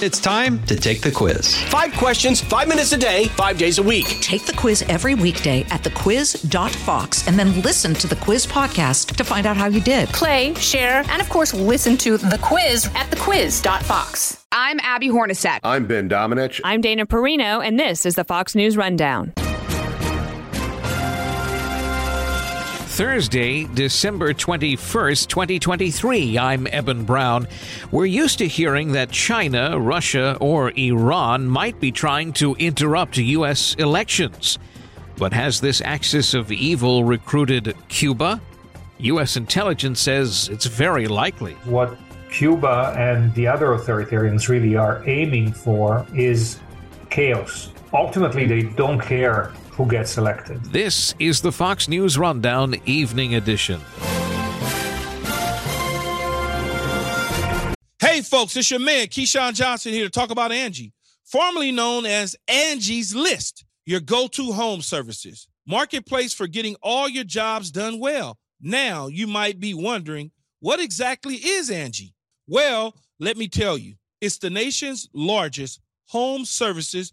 It's time to take the quiz. Five questions, five minutes a day, five days a week. Take the quiz every weekday at thequiz.fox and then listen to the quiz podcast to find out how you did. Play, share, and of course, listen to the quiz at thequiz.fox. I'm Abby Hornacek. I'm Ben Domenech. I'm Dana Perino, and this is the Fox News Rundown. Thursday, December 21st, 2023. I'm Eben Brown. We're used to hearing that China, Russia, or Iran might be trying to interrupt U.S. elections. But has this axis of evil recruited Cuba? U.S. intelligence says it's very likely. What Cuba and the other authoritarians really are aiming for is chaos. Ultimately, they don't care who gets elected. This is the Fox News Rundown Evening Edition. Hey, folks, it's your man, Keyshawn Johnson, here to talk about Angie, formerly known as Angie's List, your go to home services. Marketplace for getting all your jobs done well. Now, you might be wondering, what exactly is Angie? Well, let me tell you, it's the nation's largest home services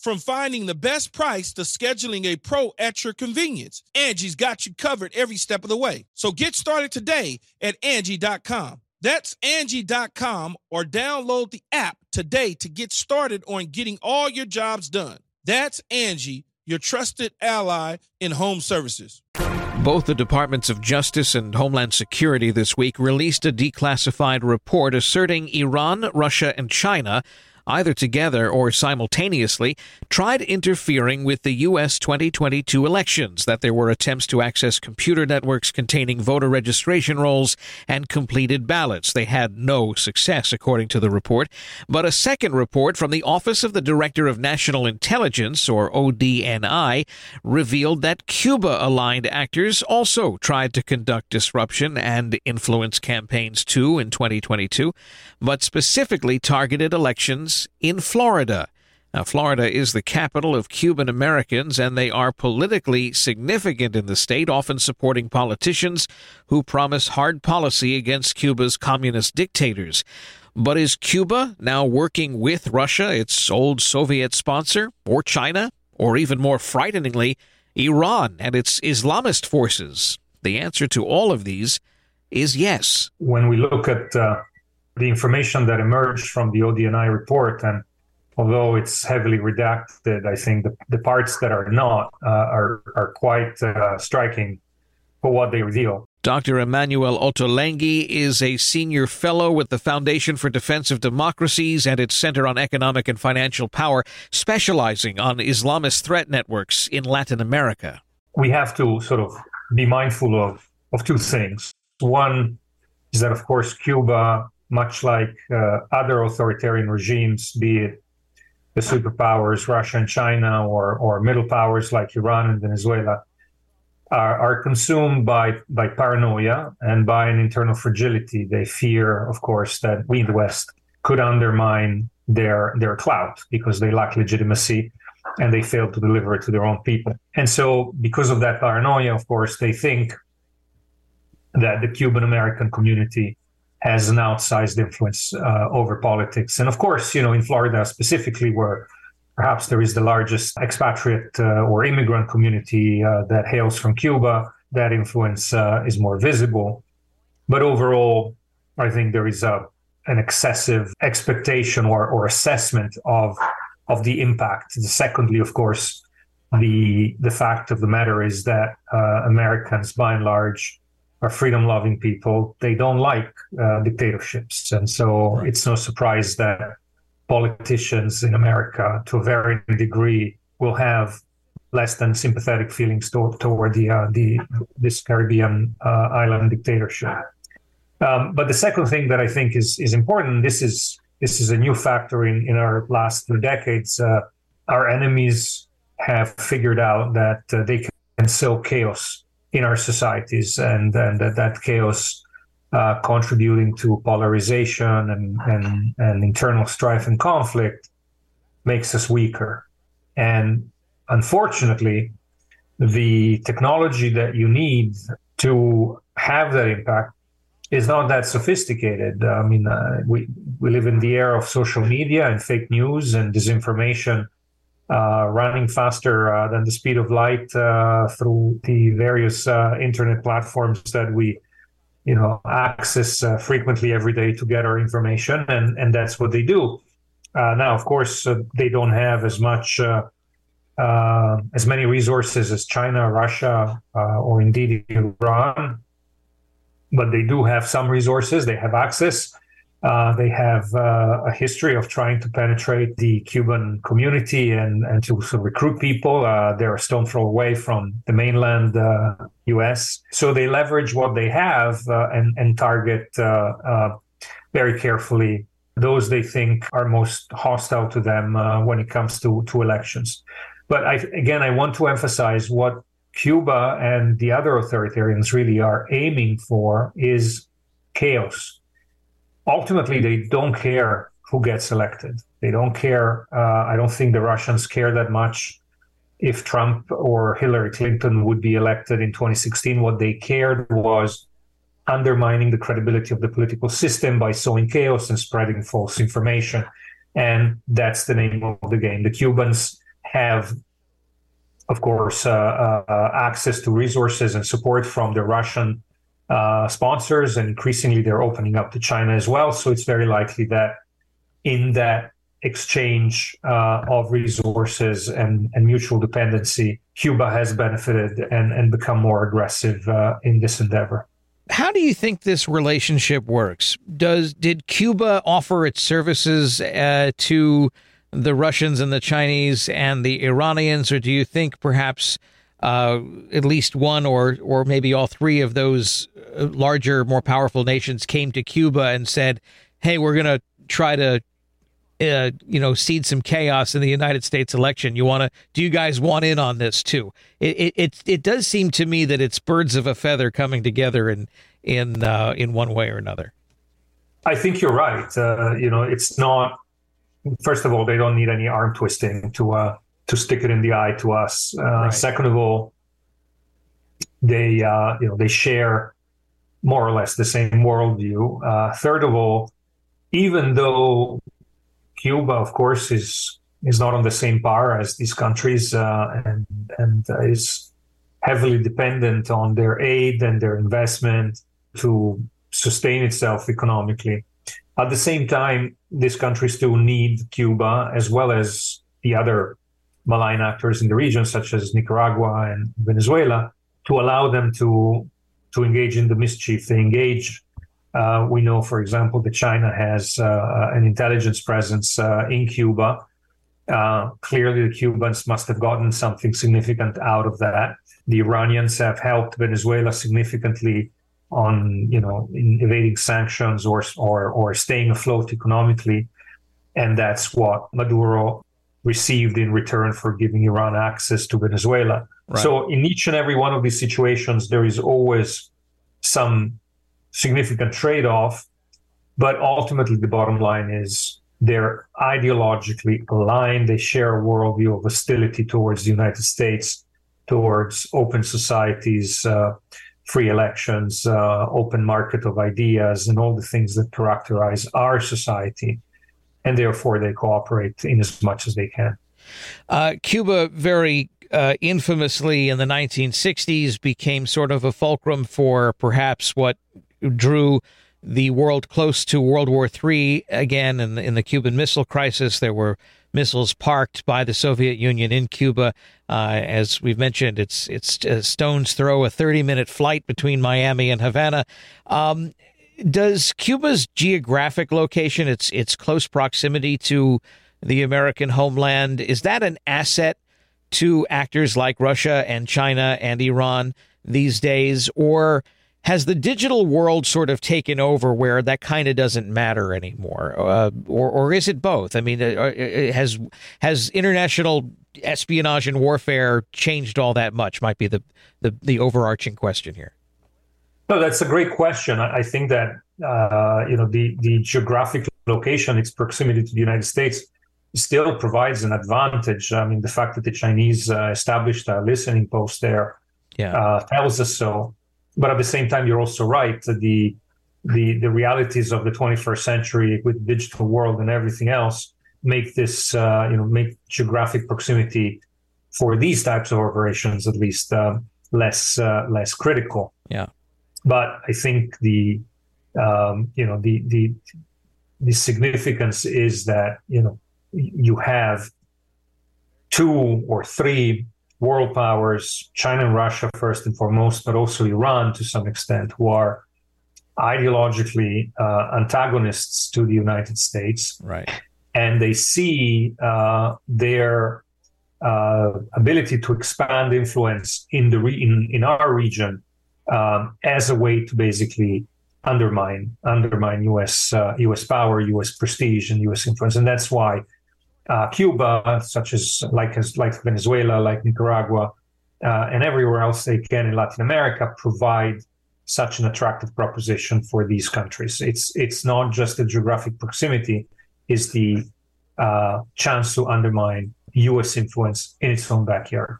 From finding the best price to scheduling a pro at your convenience, Angie's got you covered every step of the way. So get started today at Angie.com. That's Angie.com or download the app today to get started on getting all your jobs done. That's Angie, your trusted ally in home services. Both the Departments of Justice and Homeland Security this week released a declassified report asserting Iran, Russia, and China either together or simultaneously, tried interfering with the U.S. 2022 elections, that there were attempts to access computer networks containing voter registration rolls and completed ballots. They had no success, according to the report. But a second report from the Office of the Director of National Intelligence, or ODNI, revealed that Cuba aligned actors also tried to conduct disruption and influence campaigns too in 2022, but specifically targeted elections in Florida. Now, Florida is the capital of Cuban Americans, and they are politically significant in the state, often supporting politicians who promise hard policy against Cuba's communist dictators. But is Cuba now working with Russia, its old Soviet sponsor, or China, or even more frighteningly, Iran and its Islamist forces? The answer to all of these is yes. When we look at uh, the information that emerged from the ODNI report, and although it's heavily redacted, I think the, the parts that are not uh, are are quite uh, striking for what they reveal. Dr. Emmanuel Ottolenghi is a senior fellow with the Foundation for Defense of Democracies and its Center on Economic and Financial Power, specializing on Islamist threat networks in Latin America. We have to sort of be mindful of, of two things. One is that, of course, Cuba much like uh, other authoritarian regimes, be it the superpowers, Russia and China, or, or middle powers like Iran and Venezuela, are, are consumed by, by paranoia and by an internal fragility. They fear, of course, that we in the West could undermine their, their clout because they lack legitimacy and they fail to deliver it to their own people. And so, because of that paranoia, of course, they think that the Cuban American community has an outsized influence uh, over politics. And of course, you know, in Florida specifically, where perhaps there is the largest expatriate uh, or immigrant community uh, that hails from Cuba, that influence uh, is more visible. But overall, I think there is a an excessive expectation or, or assessment of of the impact. Secondly, of course, the the fact of the matter is that uh, Americans, by and large, are freedom-loving people. They don't like uh, dictatorships, and so it's no surprise that politicians in America, to a varying degree, will have less than sympathetic feelings to, toward the uh, the this Caribbean uh, island dictatorship. Um, but the second thing that I think is is important. This is this is a new factor in in our last two decades. Uh, our enemies have figured out that uh, they can sow chaos in our societies, and and that that chaos. Uh, contributing to polarization and, and, and internal strife and conflict makes us weaker. And unfortunately, the technology that you need to have that impact is not that sophisticated. I mean, uh, we we live in the era of social media and fake news and disinformation running faster uh, than the speed of light uh, through the various uh, internet platforms that we, you know, access uh, frequently every day to get our information, and and that's what they do. now, of course, they don't have as much uh, as many resources as China, Russia, uh, or indeed Iran, but they do have some resources. They have access. Uh, they have uh, a history of trying to penetrate the Cuban community and, and to recruit people. Uh, they're a stone throw away from the mainland U.S. Uh, so they leverage what they have and, and target very carefully those they think are most hostile to them when it comes to, to elections. But I, again, I want to emphasize what Cuba and the other authoritarians really are aiming for is chaos. Ultimately, they don't care who gets elected. They don't care. Uh, I don't think the Russians care that much if Trump or Hillary Clinton would be elected in 2016. What they cared was undermining the credibility of the political system by sowing chaos and spreading false information. And that's the name of the game. The Cubans have, of course, uh, uh, access to resources and support from the Russian uh, sponsors, and increasingly they're opening up to China as well. So it's very likely that in that exchange uh, of resources and, and mutual dependency, Cuba has benefited and, and become more aggressive uh, in this endeavor. How do you think this relationship works? Does did Cuba offer its services uh, to the Russians and the Chinese and the Iranians, or do you think perhaps uh, at least one or or maybe all three of those uh, larger, more powerful nations came to Cuba and said, "Hey, we're going to try to." Uh, you know, seed some chaos in the United States election. You want to? Do you guys want in on this too? It, it it it does seem to me that it's birds of a feather coming together in in uh, in one way or another. I think you're right. Uh, you know, it's not first of all, they don't need any arm twisting to uh, to stick it in the eye to us. Uh, right. Second of all, they uh, you know they share more or less the same worldview. Uh, third of all, even though Cuba, of course, is is not on the same par as these countries uh, and and is heavily dependent on their aid and their investment to sustain itself economically. At the same time, these countries still need Cuba as well as the other malign actors in the region, such as Nicaragua and Venezuela, to allow them to to engage in the mischief. They engage. Uh, we know, for example, that China has uh, an intelligence presence uh, in Cuba. Uh, clearly, the Cubans must have gotten something significant out of that. The Iranians have helped Venezuela significantly on you know evading sanctions or or or staying afloat economically, and that's what Maduro received in return for giving Iran access to Venezuela. Right. So in each and every one of these situations, there is always some significant trade-off, but ultimately the bottom line is they're ideologically aligned. They share a worldview of hostility towards the United States, towards open societies. Uh, free elections, uh, open market of ideas, and all the things that characterize our society. And therefore, they cooperate in as much as they can. Uh, Cuba very uh, infamously in the 1960s became sort of a fulcrum for perhaps what drew the world close to World War III again in the, in the Cuban Missile Crisis. There were missiles parked by the Soviet Union in Cuba. Uh, as we've mentioned, it's it's a stone's throw, a 30 minute flight between Miami and Havana. Um, does Cuba's geographic location, its its close proximity to the American homeland, is that an asset to actors like Russia and China and Iran these days, or has the digital world sort of taken over where that kind of doesn't matter anymore, uh, or or is it both? I mean, uh, uh, has has international espionage and warfare changed all that much? Might be the the, the overarching question here. No, that's a great question. I, think that uh, you know the the geographic location, its proximity to the United States, still provides an advantage. I mean, the fact that the Chinese uh, established a listening post there yeah. uh, tells us so. But at the same time, you're also right. The the the realities of the 21st century with digital world and everything else make this uh, you know make geographic proximity for these types of operations at least uh, less uh, less critical. Yeah. But I think the um, you know the the the significance is that you know you have two or three world powers, China and Russia first and foremost, but also Iran to some extent, who are ideologically uh, antagonists to the United States. Right. And they see uh, their uh, ability to expand influence in the re- in, in our region um, as a way to basically undermine undermine U.S. U.S. Uh, power, U.S. prestige, and U.S. influence, and that's why uh, Cuba, such as like as like Venezuela, like Nicaragua, uh, and everywhere else they can in Latin America, provide such an attractive proposition for these countries. It's it's not just the geographic proximity; is the uh, chance to undermine U.S. influence in its own backyard.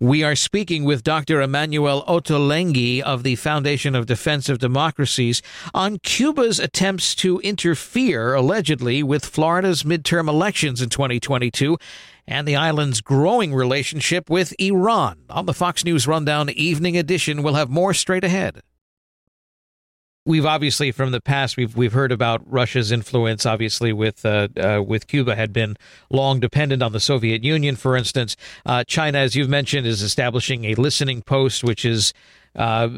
We are speaking with Dr. Emmanuel Ottolenghi of the Foundation of Defense of Democracies on Cuba's attempts to interfere, allegedly, with Florida's midterm elections in 2022 and the island's growing relationship with Iran. On the Fox News Rundown Evening Edition, we'll have more straight ahead we've obviously from the past we've we've heard about Russia's influence. Obviously, with uh, uh, with Cuba had been long dependent on the Soviet Union, for instance. Uh, China, as you've mentioned, is establishing a listening post, which is uh,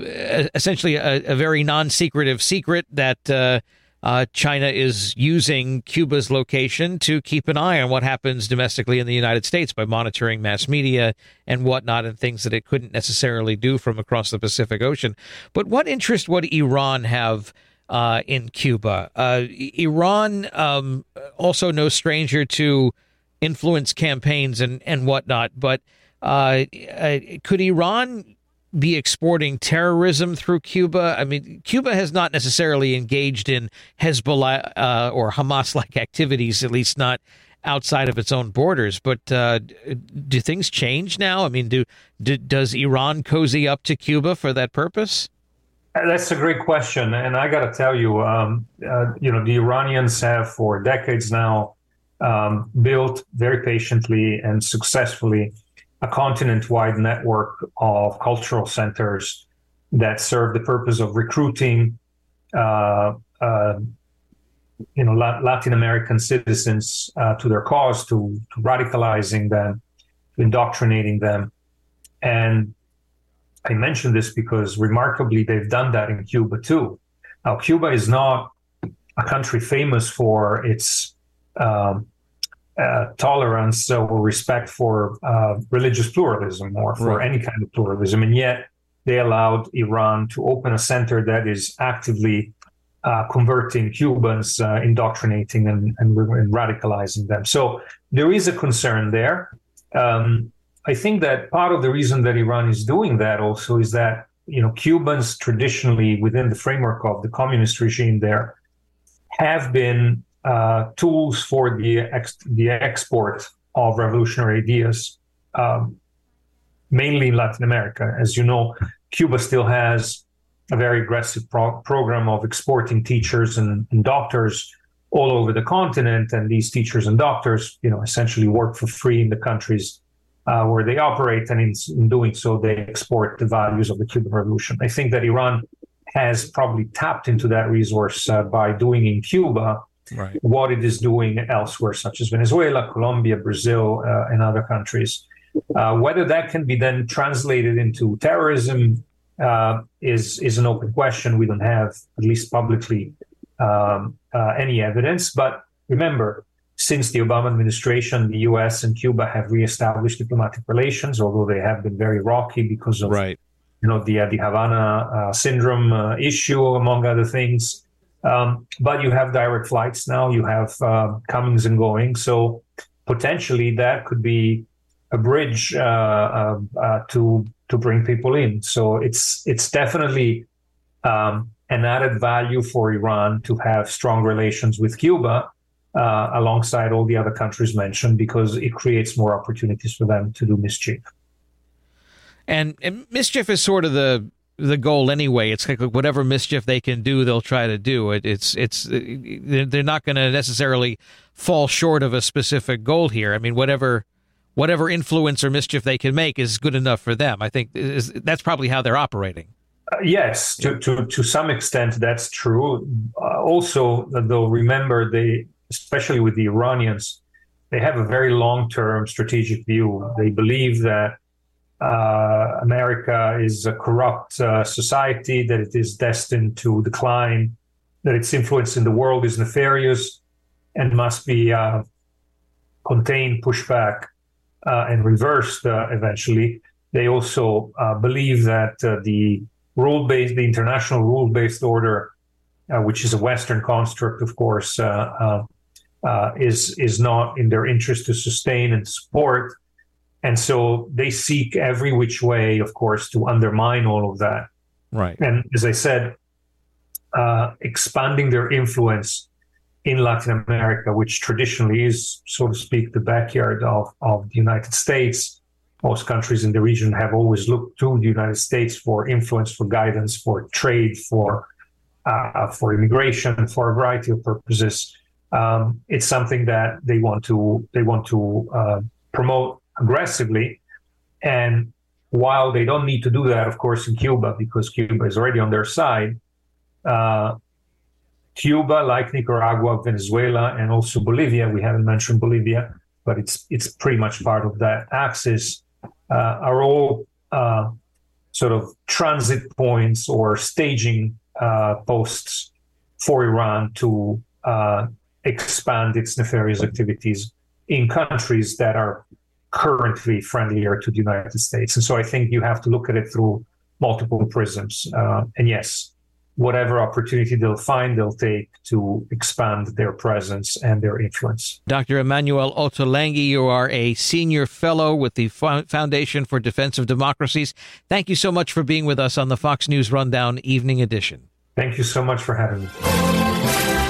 essentially a, a, very non-secretive secret that uh, China is using Cuba's location to keep an eye on what happens domestically in the United States by monitoring mass media and whatnot and things that it couldn't necessarily do from across the Pacific Ocean. But what interest would Iran have? Uh, in Cuba, uh, Iran um, also no stranger to influence campaigns and and whatnot. But uh, uh, could Iran be exporting terrorism through Cuba? I mean, Cuba has not necessarily engaged in Hezbollah uh, or Hamas like activities, at least not outside of its own borders. But uh, do things change now? I mean, do, do, does Iran cozy up to Cuba for that purpose? That's a great question, and I got to tell you, um, uh, you know, the Iranians have for decades now um, built very patiently and successfully a continent-wide network of cultural centers that serve the purpose of recruiting, uh, uh, you know, Latin American citizens uh, to their cause, to, to, radicalizing them, to indoctrinating them, and I mention this because remarkably they've done that in Cuba too. Now, Cuba is not a country famous for its um, uh, tolerance or respect for uh, religious pluralism or for right. any kind of pluralism. And yet they allowed Iran to open a center that is actively uh, converting Cubans, uh, indoctrinating and, and, and, radicalizing them. So there is a concern there. Um, I think that part of the reason that Iran is doing that also is that you know Cubans traditionally within the framework of the communist regime there have been uh, tools for the ex- the export of revolutionary ideas, um, mainly in Latin America. As you know, Cuba still has a very aggressive pro- program of exporting teachers and, and, doctors all over the continent, and these teachers and doctors, you know, essentially work for free in the countries uh, where they operate, and in, in doing so, they export the values of the Cuban Revolution. I think that Iran has probably tapped into that resource uh, by doing in Cuba right. what it is doing elsewhere, such as Venezuela, Colombia, Brazil, uh, and other countries. Uh, whether that can be then translated into terrorism uh, is is an open question. We don't have, at least publicly, um, uh, any evidence. But remember, since the Obama administration, the U.S. and Cuba have reestablished diplomatic relations, although they have been very rocky because of right. you know the the Havana uh, syndrome uh, issue, among other things. Um, but you have direct flights now. You have uh, comings and goings, so potentially that could be a bridge uh, uh, uh, to to bring people in. So it's it's definitely um, an added value for Iran to have strong relations with Cuba. Uh, alongside all the other countries mentioned, because it creates more opportunities for them to do mischief. And, and mischief is sort of the the goal anyway. It's like whatever mischief they can do, they'll try to do it. It's it's they're not going to necessarily fall short of a specific goal here. I mean, whatever whatever influence or mischief they can make is good enough for them. I think is, that's probably how they're operating. Uh, yes, to, to to some extent that's true. Uh, also, though, remember they, especially with the Iranians, they have a very long-term strategic view. They believe that uh, America is a corrupt uh, society, that it is destined to decline, that its influence in the world is nefarious and must be uh, contained, pushed back, uh, and reversed uh, eventually. They also uh, believe that the rule-based, the international rule-based order, which is a Western construct, of course, is is not in their interest to sustain and support. And so they seek every which way, of course, to undermine all of that. Right. And as I said, uh, expanding their influence in Latin America, which traditionally is, so to speak, the backyard of, of the United States. Most countries in the region have always looked to the United States for influence, for guidance, for trade, for uh, for immigration, for a variety of purposes. Um, it's something that they want to they want to uh, promote aggressively. And while they don't need to do that, of course, in Cuba, because Cuba is already on their side, uh, Cuba, like Nicaragua, Venezuela, and also Bolivia, we haven't mentioned Bolivia, but it's it's pretty much part of that axis, uh, are all uh, sort of transit points or staging uh, posts for Iran to uh, expand its nefarious activities in countries that are currently friendlier to the United States. And so I think you have to look at it through multiple prisms. Uh, and yes, whatever opportunity they'll find, they'll take to expand their presence and their influence. Dr. Emmanuel Ottolenghi, you are a senior fellow with the Foundation for Defense of Democracies. Thank you so much for being with us on the Fox News Rundown Evening Edition. Thank you so much for having me.